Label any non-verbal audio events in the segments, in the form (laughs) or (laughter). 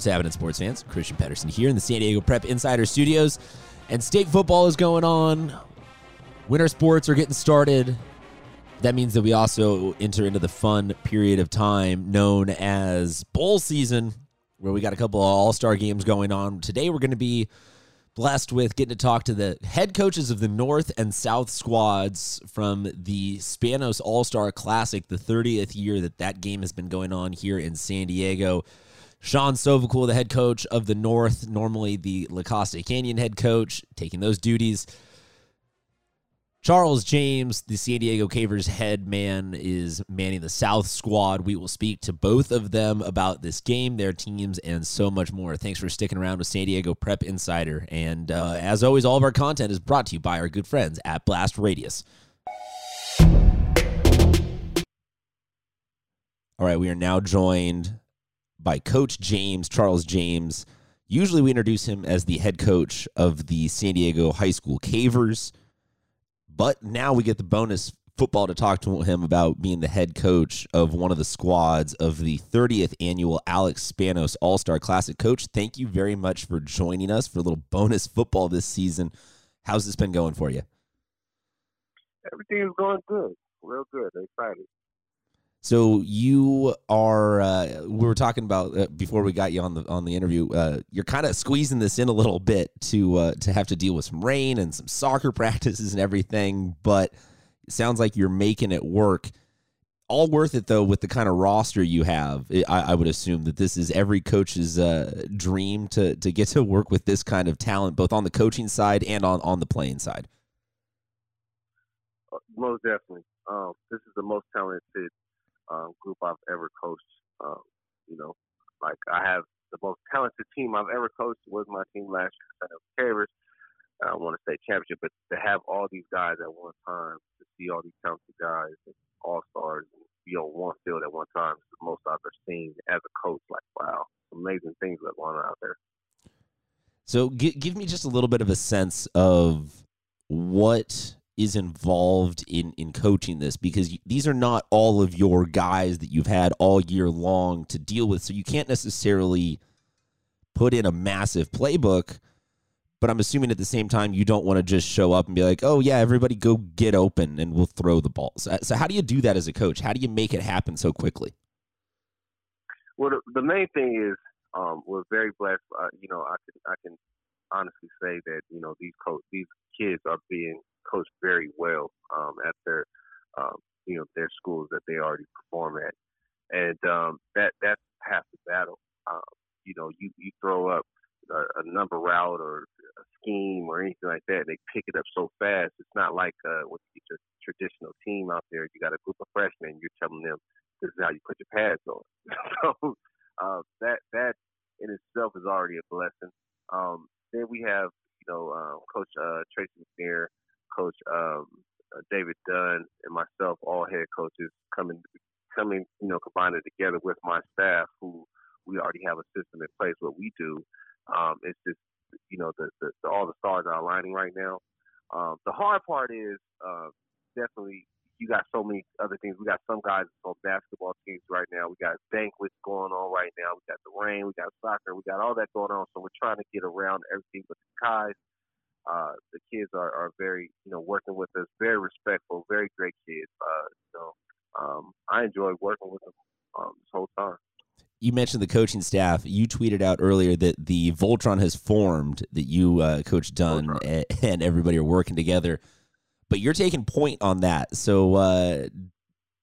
What's happening, sports fans? Christian Pedersen here in the San Diego Prep Insider Studios. And state football is going on. Winter sports are getting started. That means that we also enter into the fun period of time known as bowl season, where we got a couple of all star games going on. Today, we're going to be blessed with getting to talk to the head coaches of the North and South squads from the Spanos All Star Classic, the 30th year that that game has been going on here in San Diego. Sean Sovacool, the head coach of the North, normally the La Costa Canyon head coach, taking those duties. Charles James, the San Diego Cavers head man, is manning the South squad. We will speak to both of them about this game, their teams, and so much more. Thanks for sticking around with San Diego Prep Insider. And uh, as always, all of our content is brought to you by our good friends at Blast Radius. All right, we are now joined by Coach James, Charles James. Usually we introduce him as the head coach of the San Diego High School Cavers, but now we get the bonus football to talk to him about being the head coach of one of the squads of the 30th annual Alex Spanos All Star Classic. Coach, thank you very much for joining us for a little bonus football this season. How's this been going for you? Everything is going good, real good. Excited. So you are. Uh, we were talking about uh, before we got you on the on the interview. Uh, you're kind of squeezing this in a little bit to uh, to have to deal with some rain and some soccer (laughs) practices and everything. But it sounds like you're making it work. All worth it though, with the kind of roster you have. I, I would assume that this is every coach's uh, dream to to get to work with this kind of talent, both on the coaching side and on on the playing side. Uh, most definitely, um, this is the most talented um, group I've ever coached. Um, you know, like I have the most talented team I've ever coached was my team last year, San Cavers. I want to say championship, but to have all these guys at one time, to see all these talented guys, all stars, be on one field at one time is the most I've ever seen as a coach. Like, wow, amazing things that going on out there. So, g- give me just a little bit of a sense of what is involved in in coaching this because these are not all of your guys that you've had all year long to deal with so you can't necessarily put in a massive playbook but I'm assuming at the same time you don't want to just show up and be like, "Oh yeah, everybody go get open and we'll throw the ball." So, so how do you do that as a coach? How do you make it happen so quickly? Well, the, main thing is um, we're very blessed. Uh, you know, I can I can honestly say that you know these co- these kids are being coached very well um, at their um, you know their schools that they already perform at, and um, that that's half the battle. Um, you know, you you throw up a, a number route or a scheme or anything like that, and they pick it up so fast. It's not like uh, with your traditional team out there. You got a group of freshmen. You're telling them this is how you put your pads on. (laughs) so uh, that that in itself is already a blessing. Um, then we have you know uh, Coach uh, Tracy McNair Coach um, uh, David Dunn and myself, all head coaches, coming coming you know combining together with my staff, who we already have a system in place. What we do, um, it's just you know the, the, the, all the stars are aligning right now. Um, the hard part is uh, definitely you got so many other things. We got some guys on basketball teams right now. We got banquets going on right now. We got the rain. We got soccer. We got all that going on. So we're trying to get around everything with the guys uh, the kids are, are very, you know, working with us, very respectful, very great kids. Uh, so um, I enjoy working with them um, this whole time. You mentioned the coaching staff. You tweeted out earlier that the Voltron has formed, that you, uh, Coach Dunn, and, and everybody are working together. But you're taking point on that. So uh,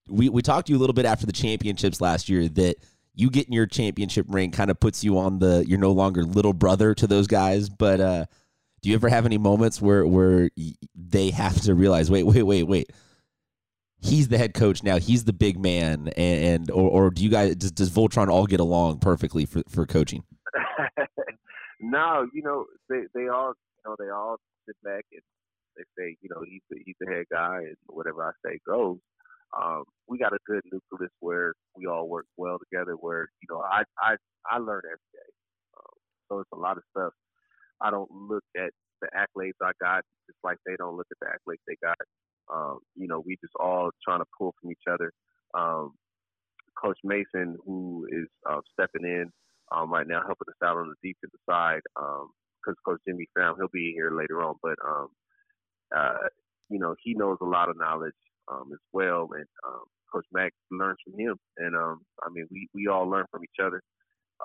we, we talked to you a little bit after the championships last year that you getting your championship ring kind of puts you on the, you're no longer little brother to those guys. But uh, do you ever have any moments where where they have to realize, wait, wait, wait, wait, he's the head coach now, he's the big man, and, and or, or do you guys does, does Voltron all get along perfectly for for coaching? (laughs) no, you know they they all you know they all sit back and they say you know he's the he's the head guy and whatever I say goes. Um, we got a good nucleus where we all work well together. Where you know I I I learn every day, um, so it's a lot of stuff I don't look at the accolades I got just like they don't look at the accolades they got. Um, you know, we just all trying to pull from each other. Um, Coach Mason, who is uh, stepping in, um, right now, helping us out on the defensive side. Because um, Coach Jimmy Pham, he'll be here later on, but um, uh, you know he knows a lot of knowledge um, as well, and um, Coach Mack learns from him. And um, I mean, we we all learn from each other.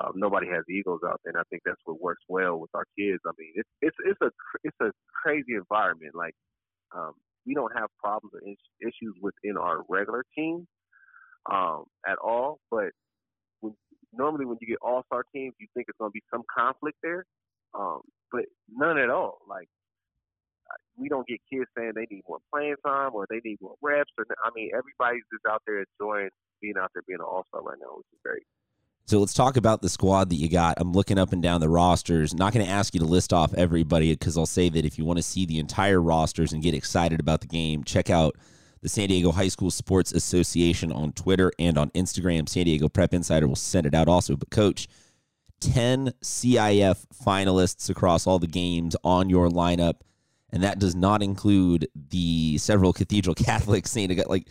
Um, nobody has egos out there, and I think that's what works well with our kids. I mean, it's it's it's a it's a crazy environment. Like um, we don't have problems or issues within our regular team um, at all, but when, normally when you get all star teams, you think it's going to be some conflict there, um, but none at all. Like we don't get kids saying they need more playing time or they need more reps. Or I mean, everybody's just out there enjoying being out there being an all star right now, which is great. So let's talk about the squad that you got. I'm looking up and down the rosters. Not going to ask you to list off everybody because I'll say that if you want to see the entire rosters and get excited about the game, check out the San Diego High School Sports Association on Twitter and on Instagram. San Diego Prep Insider will send it out also. But, coach, 10 CIF finalists across all the games on your lineup and that does not include the several Cathedral (laughs) Catholics saying, like,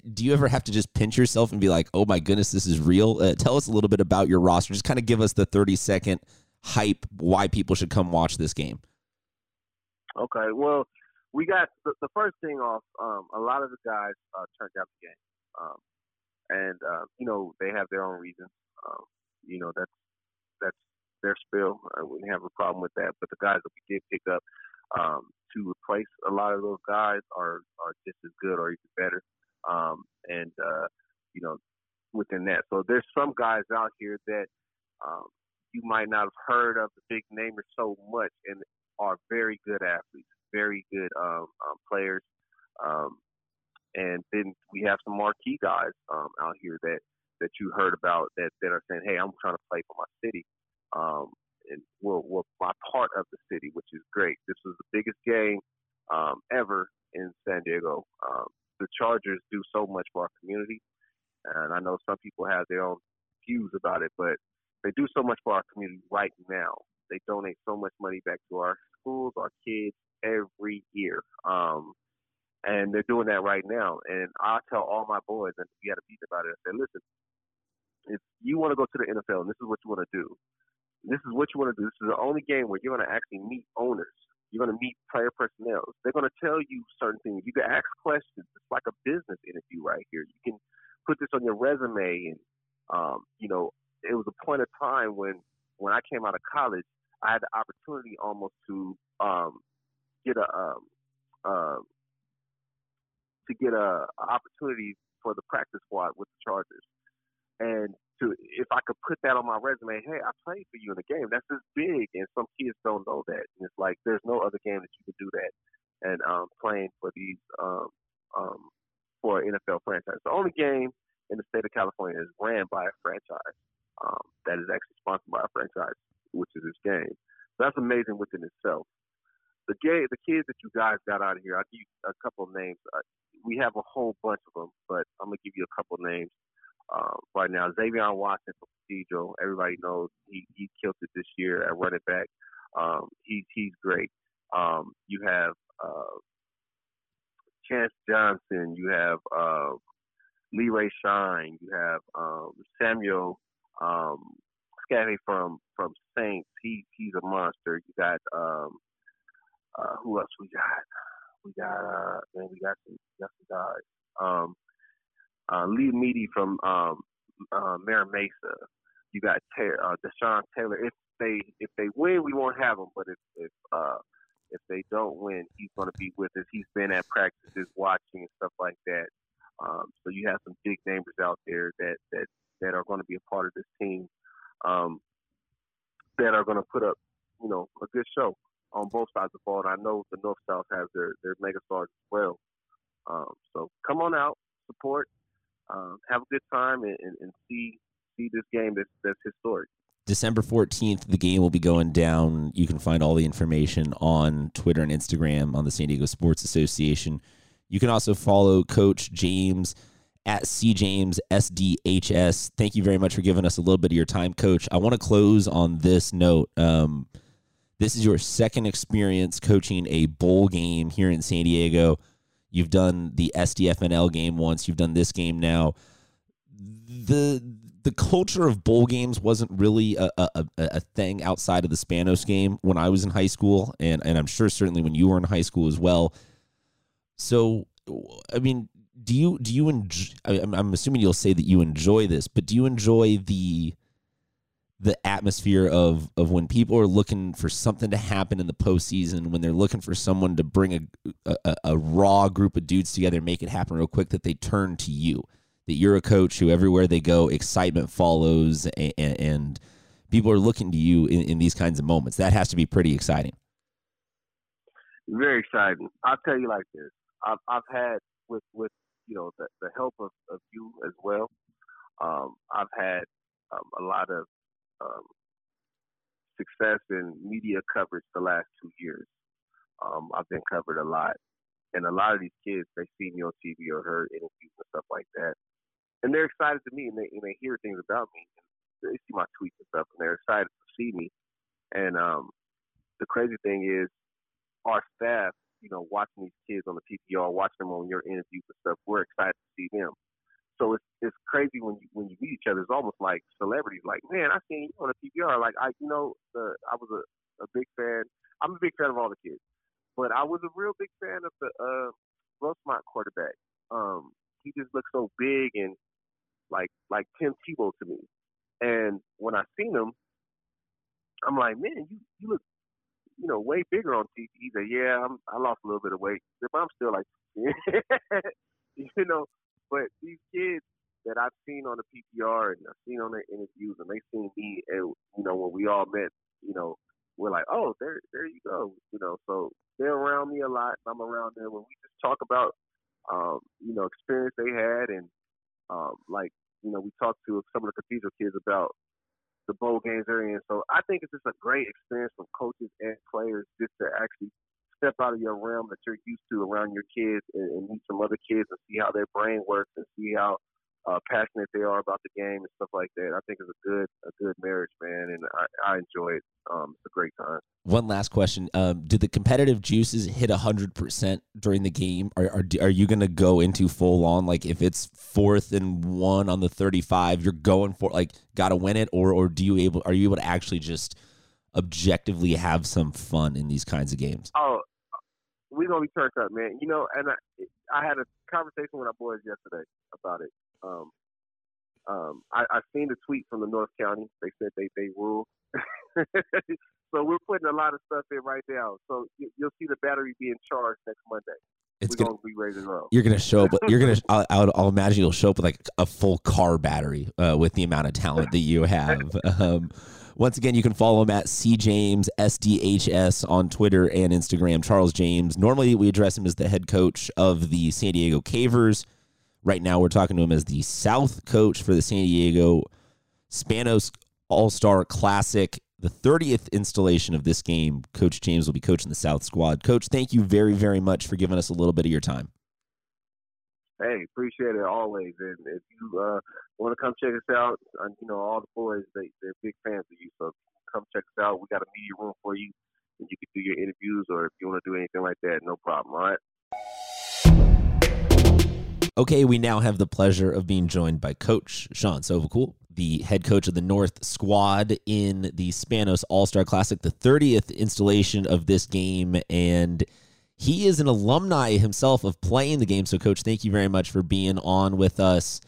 do you ever have to just pinch yourself and be like, oh my goodness, this is real? Uh, tell us a little bit about your roster. Just kind of give us the 30 second hype why people should come watch this game. Okay. Well, we got the, the first thing off, um, a lot of the guys uh, turned out the game. Um, and, uh, you know, they have their own reasons. Um, you know, that's, that's their spill. I wouldn't have a problem with that. But the guys that we did pick up, um, to replace a lot of those guys are are just as good or even better. Um, and uh, you know, within that, so there's some guys out here that um, you might not have heard of the big namers so much, and are very good athletes, very good um, um, players. Um, and then we have some marquee guys um, out here that that you heard about that that are saying, "Hey, I'm trying to play for my city." Um, and were, were my part of the city, which is great. This was the biggest game um, ever in San Diego. Um, the Chargers do so much for our community, and I know some people have their own views about it, but they do so much for our community right now. They donate so much money back to our schools, our kids every year. Um, and they're doing that right now. And I tell all my boys, and we had a beat about it. I said, listen, if you want to go to the NFL and this is what you want to do, this is what you want to do. This is the only game where you're going to actually meet owners. You're going to meet player personnel. They're going to tell you certain things. You can ask questions. It's like a business interview right here. You can put this on your resume. And, um, you know, it was a point of time when, when I came out of college, I had the opportunity almost to um, get a um, uh, to get a, a opportunity for the practice squad with the Chargers. And to if I could put that on my resume, hey, I played for you in the game. That's just big, and some kids don't know that. And it's like there's no other game that you can do that. And um, playing for these um, um, for NFL franchise, the only game in the state of California is ran by a franchise um, that is actually sponsored by a franchise, which is this game. So that's amazing within itself. The game, the kids that you guys got out of here, I'll give you a couple of names. Uh, we have a whole bunch of them, but I'm gonna give you a couple of names um, right now. Xavier Watson from Cathedral, everybody knows he he killed it this year at running back. Um, he's he's great. Um, you have uh, Chance Johnson, you have uh, Lee Ray Shine, you have um, Samuel um, Scatty from from Saints. He he's a monster. You got um, uh, who else we got? We got uh, man, we got some, we got some guys. Um, uh, Lee Meady from um, uh, Mira Mesa. You got Taylor, uh, Deshaun Taylor. If they if they win, we won't have him. But if if uh, if they don't win, he's going to be with us. He's been at practices, watching and stuff like that. Um, so you have some big names out there that that that are going to be a part of this team. Um, that are going to put up, you know, a good show on both sides of the ball. And I know the North South has their their mega stars as well. Um, so come on out, support, um, have a good time and, and, and, see see this game that's that's historic. December 14th, the game will be going down. You can find all the information on Twitter and Instagram on the San Diego Sports Association. You can also follow Coach James at CJamesSDHS. Thank you very much for giving us a little bit of your time, Coach. I want to close on this note. Um, this is your second experience coaching a bowl game here in San Diego. You've done the SDFNL game once. You've done this game now. The the culture of bowl games wasn't really a, a, a, thing outside of the Spanos game when I was in high school, and, and I'm sure certainly when you were in high school as well. So, I mean, do you do you enjoy? I'm, I'm assuming you'll say that you enjoy this, but do you enjoy the the atmosphere of of when people are looking for something to happen in the postseason, when they're looking for someone to bring a a, a raw group of dudes together and make it happen real quick, that they turn to you, that you're a coach who everywhere they go, excitement follows, and, and people are looking to you in, in these kinds of moments. That has to be pretty exciting. Very exciting. I'll tell you like this. I've I've had with with you know the the help of, of you as well. Um, I've had um, a lot of um, success in media coverage the last two years. Um, I've been covered a lot, and a lot of these kids they see me on TV or heard interviews and stuff like that, and they're excited to me, and they and they hear things about me. And they see my tweets and stuff, and they're excited to see me. And um, the crazy thing is, our staff, you know, watching these kids on the PPR, watching them on your interviews and stuff, we're excited to see them. So it's it's crazy when you when you meet each other. It's almost like celebrities. Like, man, I seen you on the PPR. Like, I you know, the I was a, a big fan. I'm a big fan of all the kids, but I was a real big fan of the uh, Rosemont quarterback. Um, he just looked so big and like like Tim Tebow to me. And when I seen him, I'm like, man, you you look, you know, way bigger on TV. He said, yeah, I'm, I lost a little bit of weight, but I'm still like, (laughs) you know. But these kids that I've seen on the PPR and I've seen on their interviews, and they seen me, and you know, when we all met, you know, we're like, oh, there, there you go, you know. So they're around me a lot. I'm around them when we just talk about, um, you know, experience they had, and um, like, you know, we talked to some of the cathedral kids about the bowl games they're in. So I think it's just a great experience for coaches and players just to actually step out of your realm that you're used to around your kids and, and meet some other kids and see how their brain works and see how uh, passionate they are about the game and stuff like that. I think it's a good a good marriage, man, and I, I enjoy it. Um, it's a great time. One last question: um, Did the competitive juices hit hundred percent during the game? Are are, are you going to go into full on like if it's fourth and one on the thirty five, you're going for like got to win it, or or do you able are you able to actually just objectively have some fun in these kinds of games? Oh, we're gonna be turned up, man. You know, and I, I had a conversation with our boys yesterday about it. Um, um, I, I seen the tweet from the North County. They said they they rule. (laughs) so we're putting a lot of stuff in right now. So you, will see the battery being charged next Monday. It's we're gonna, gonna, be ready to roll. You're gonna show up. You're gonna. (laughs) I'll, I'll, I'll, imagine you'll show up with like a full car battery uh, with the amount of talent that you have. (laughs) Um, once again, you can follow him at CJames SDHS on Twitter and Instagram. Charles James. Normally, we address him as the head coach of the San Diego Cavers. Right now, we're talking to him as the South coach for the San Diego Spanos All Star Classic. The 30th installation of this game, Coach James will be coaching the South squad. Coach, thank you very, very much for giving us a little bit of your time. Hey, appreciate it always. And if you uh, want to come check us out, uh, you know, all the boys, they, they're big fans of you. So come check us out. We got a media room for you. And you can do your interviews or if you want to do anything like that, no problem. All right. Okay, we now have the pleasure of being joined by Coach Sean Sovacool, the head coach of the North squad in the Spanos All Star Classic, the 30th installation of this game. And he is an alumni himself of playing the game. So, Coach, thank you very much for being on with us.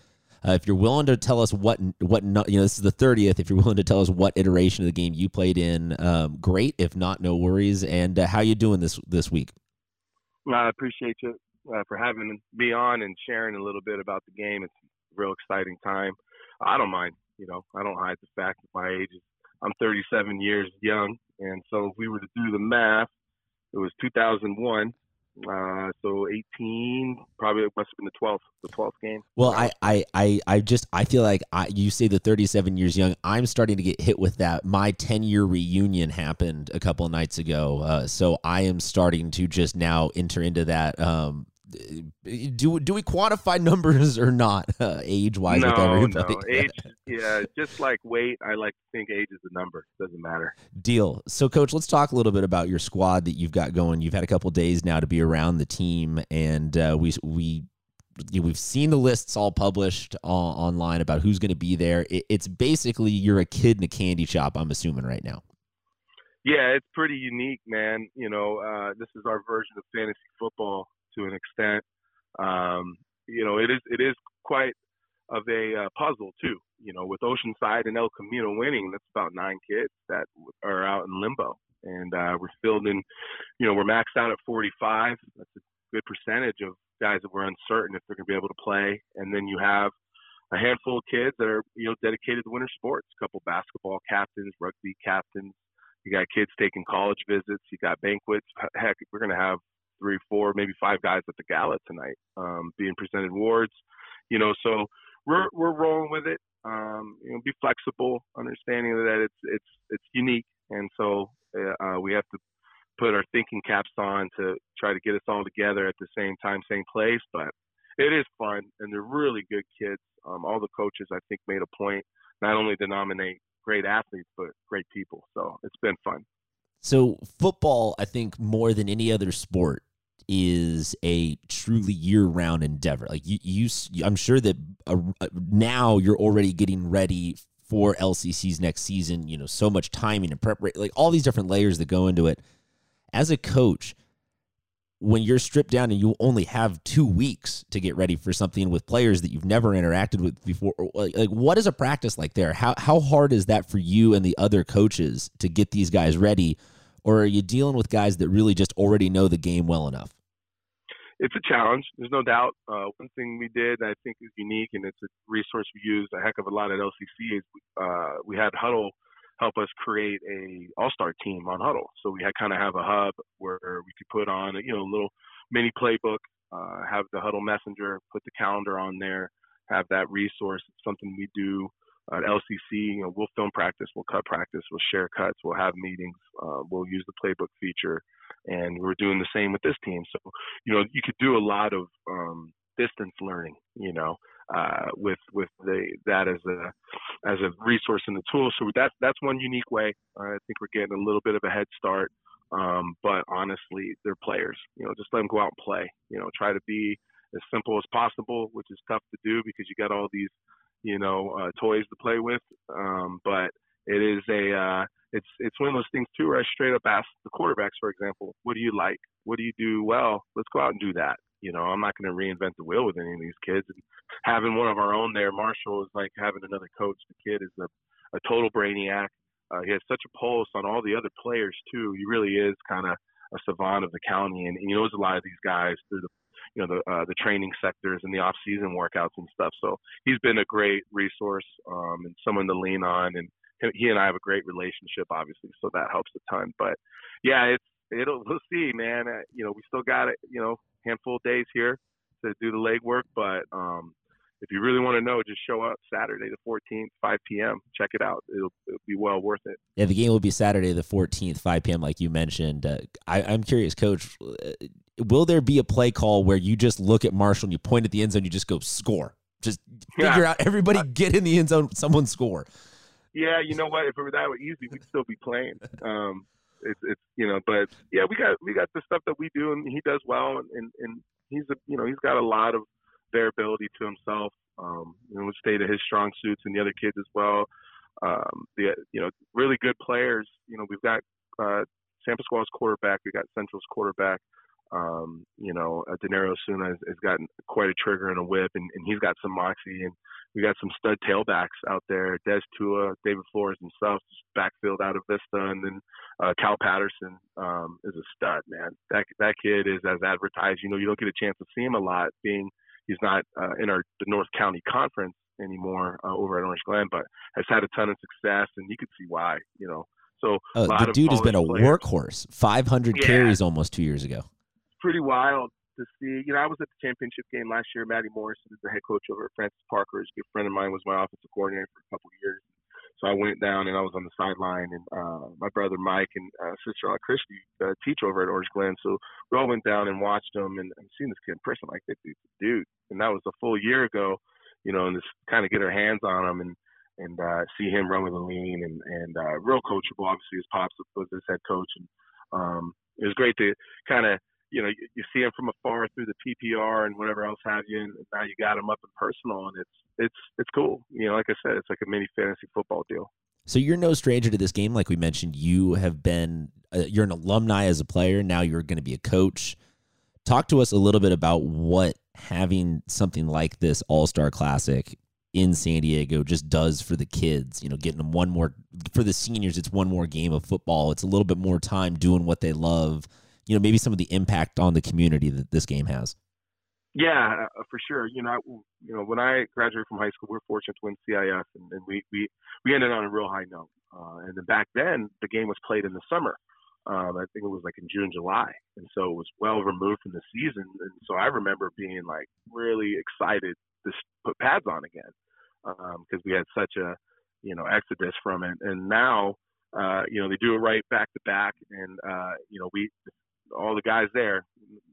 Uh, if you're willing to tell us what what you know, this is the 30th. If you're willing to tell us what iteration of the game you played in, um, great. If not, no worries. And uh, how you doing this this week? I appreciate you uh, for having me on and sharing a little bit about the game. It's a real exciting time. I don't mind. You know, I don't hide the fact that my age is I'm 37 years young, and so if we were to do the math, it was 2001. Uh, so 18, probably must have been the 12th, the 12th game. Well, I, I, I, I just, I feel like I, you say the 37 years young. I'm starting to get hit with that. My 10 year reunion happened a couple nights ago. Uh, so I am starting to just now enter into that, um, do do we quantify (laughs) numbers or not uh, age wise no, with everybody? No, age, yeah, just like weight, I like to think age is a number. Doesn't matter. Deal. So, coach, let's talk a little bit about your squad that you've got going. You've had a couple days now to be around the team, and uh, we we we've seen the lists all published on, online about who's going to be there. It, it's basically you're a kid in a candy shop. I'm assuming right now. Yeah, it's pretty unique, man. You know, uh, this is our version of fantasy football to an extent. Um, you know, it is it is quite of puzzle too. You know, with Oceanside and El Camino winning, that's about nine kids that are out in limbo, and uh, we're fielding. You know, we're maxed out at 45. That's a good percentage of guys that we're uncertain if they're going to be able to play. And then you have a handful of kids that are you know dedicated to winter sports. A couple basketball captains, rugby captains. You got kids taking college visits. You got banquets. Heck, we're going to have three, four, maybe five guys at the gala tonight, um, being presented awards. You know, so we're we're rolling with it. Um, you know, be flexible, understanding that it's it's it's unique, and so uh, we have to put our thinking caps on to try to get us all together at the same time, same place. But it is fun, and they're really good kids. Um, all the coaches, I think, made a point not only to nominate great athletes, but great people. So it's been fun. So football, I think, more than any other sport, is a truly year-round endeavor. Like you, you I'm sure that uh, now you're already getting ready for LCC's next season. You know, so much timing and preparation, like all these different layers that go into it. As a coach, when you're stripped down and you only have two weeks to get ready for something with players that you've never interacted with before, like, like what is a practice like there? How how hard is that for you and the other coaches to get these guys ready? Or are you dealing with guys that really just already know the game well enough? It's a challenge. There's no doubt. Uh, one thing we did I think is unique, and it's a resource we use a heck of a lot at LCC is uh, we had Hudl help us create a all-star team on Hudl. So we had kind of have a hub where we could put on a, you know a little mini playbook, uh, have the Hudl messenger, put the calendar on there, have that resource. It's something we do at LCC. You know, we'll film practice, we'll cut practice, we'll share cuts, we'll have meetings, uh, we'll use the playbook feature and we're doing the same with this team. So, you know, you could do a lot of um, distance learning, you know, uh, with with the that as a as a resource and a tool. So that's that's one unique way. Uh, I think we're getting a little bit of a head start. Um, but honestly, they're players. You know, just let them go out and play. You know, try to be as simple as possible, which is tough to do because you got all these, you know, uh, toys to play with. Um, but it is a uh, it's it's one of those things too where I straight up ask the quarterbacks, for example, what do you like? What do you do well? Let's go out and do that. You know, I'm not going to reinvent the wheel with any of these kids. And having one of our own there, Marshall, is like having another coach. The kid is a, a total brainiac. Uh, he has such a pulse on all the other players too. He really is kind of a savant of the county, and he knows a lot of these guys through the you know the uh, the training sectors and the off season workouts and stuff. So he's been a great resource um, and someone to lean on. And he and I have a great relationship, obviously, so that helps a ton. But yeah, it's it'll we'll see, man. Uh, you know, we still got it, you know, handful of days here to do the legwork, but um, if you really want to know, just show up Saturday the 14th, 5 p.m. Check it out. It'll, it'll, be well worth it. Yeah, the game will be Saturday the 14th, 5 p.m. Like you mentioned. Uh, I, I'm curious, Coach. Uh, will there be a play call where you just look at Marshall and you point at the end zone, you just go score? Just figure yeah. out everybody get in the end zone, someone score yeah, you know what? If it were that easy, we'd still be playing. Um, it's, it's you know, but yeah, we got we got the stuff that we do, and he does well, and and, and he's a you know he's got a lot of variability to himself. Um, you know, state of his strong suits, and the other kids as well. Um, the you know really good players. You know, we've got uh, San Pasqual's quarterback, we've got Central's quarterback. Um, you know, uh, Denaro Suna has, has gotten quite a trigger and a whip, and, and he's got some moxie, and we got some stud tailbacks out there. Des Tua, David Flores himself, just backfield out of Vista, and then uh, Cal Patterson um, is a stud, man. That that kid is as advertised. You know, you don't get a chance to see him a lot, being he's not uh, in our the North County Conference anymore uh, over at Orange Glen, but has had a ton of success, and you can see why. You know, so uh, the dude has been a players. workhorse. 500 yeah. carries almost two years ago. It's Pretty wild to see. You know, I was at the championship game last year. Matty Morrison is the head coach over at Francis Parker. He's a good friend of mine. Was my offensive coordinator for a couple of years. So I went down and I was on the sideline, and uh, my brother Mike and uh, sister Christy uh, teach over at Orange Glen. So we all went down and watched him and, and seen this kid in person. Like, a dude, and that was a full year ago. You know, and just kind of get our hands on him and and uh, see him run with a lean and and uh, real coachable. Obviously, his pops was his head coach, and um, it was great to kind of you know, you, you see them from afar through the PPR and whatever else have you, and now you got them up and personal, and it's it's it's cool. You know, like I said, it's like a mini fantasy football deal. So you're no stranger to this game, like we mentioned. You have been uh, you're an alumni as a player. Now you're going to be a coach. Talk to us a little bit about what having something like this All Star Classic in San Diego just does for the kids. You know, getting them one more for the seniors. It's one more game of football. It's a little bit more time doing what they love you know maybe some of the impact on the community that this game has. Yeah, uh, for sure. You know, I, you know, when I graduated from high school, we were fortunate to win CIF, and, and we we we ended on a real high note. Uh, and then back then, the game was played in the summer. Um, I think it was like in June, July, and so it was well removed from the season. And so I remember being like really excited to put pads on again because um, we had such a you know exodus from it. And now, uh, you know, they do it right back to back, and uh, you know, we all the guys there,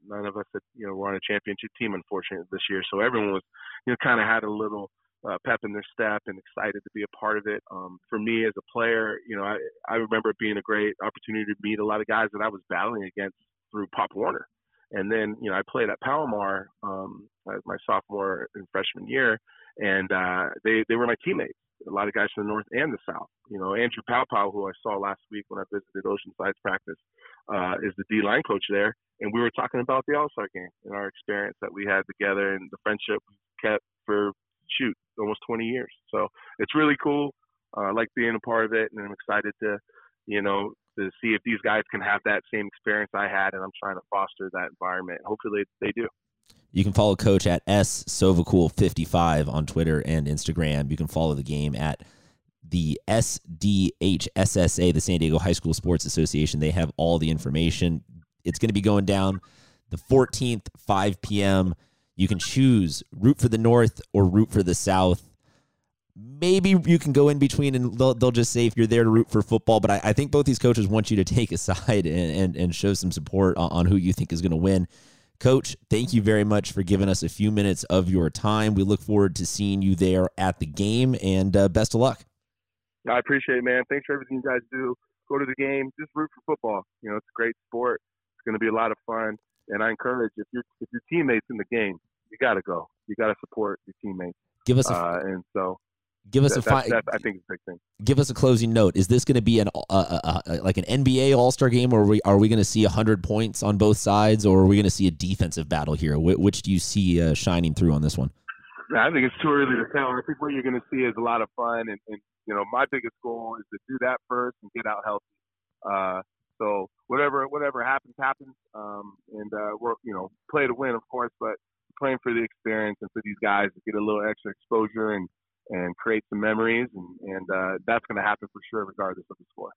none of us had, you know, were on a championship team, unfortunately, this year. So everyone was, you know, kind of had a little uh, pep in their step and excited to be a part of it. Um, for me as a player, you know, I, I remember it being a great opportunity to meet a lot of guys that I was battling against through Pop Warner. And then, you know, I played at Palomar um, as my sophomore and freshman year, and uh, they they were my teammates a lot of guys from the north and the south. You know, Andrew Powpow, who I saw last week when I visited Oceanside's practice, uh, is the D line coach there, and we were talking about the All Star game and our experience that we had together and the friendship we kept for shoot almost 20 years. So it's really cool. Uh, I like being a part of it, and I'm excited to, you know, to see if these guys can have that same experience I had, and I'm trying to foster that environment. Hopefully, they do. You can follow Coach at S Sovacool55 on Twitter and Instagram. You can follow the game at the SDHSSA, the San Diego High School Sports Association. They have all the information. It's going to be going down the 14th, 5 p.m. You can choose root for the North or root for the South. Maybe you can go in between and they'll, they'll just say if you're there to root for football. But I, I think both these coaches want you to take a (laughs) side and, and, and show some support on, on who you think is going to win. Coach, thank you very much for giving us a few minutes of your time. We look forward to seeing you there at the game, and uh, best of luck. I appreciate it, man. Thanks for everything you guys do. Go to the game. Just root for football. You know, it's a great sport. It's going to be a lot of fun. And I encourage if your if your teammates in the game, you got to go. You got to support your teammates. Give us a, uh, and so Give us that, a fi- I think it's a big thing. Give us a closing note. Is this going to be an uh, uh, uh, like an NBA All Star game, or are we, are we going to see hundred points on both sides, or are we going to see a defensive battle here? Wh- which do you see uh, shining through on this one? I think it's too early to tell. I think what you're going to see is a lot of fun, and, and you know, my biggest goal is to do that first and get out healthy. Uh, so whatever whatever happens happens, um, and uh, we're you know play to win, of course, but playing for the experience and for these guys to get a little extra exposure and and create some memories, and, and uh, that's going to happen for sure, regardless of the score.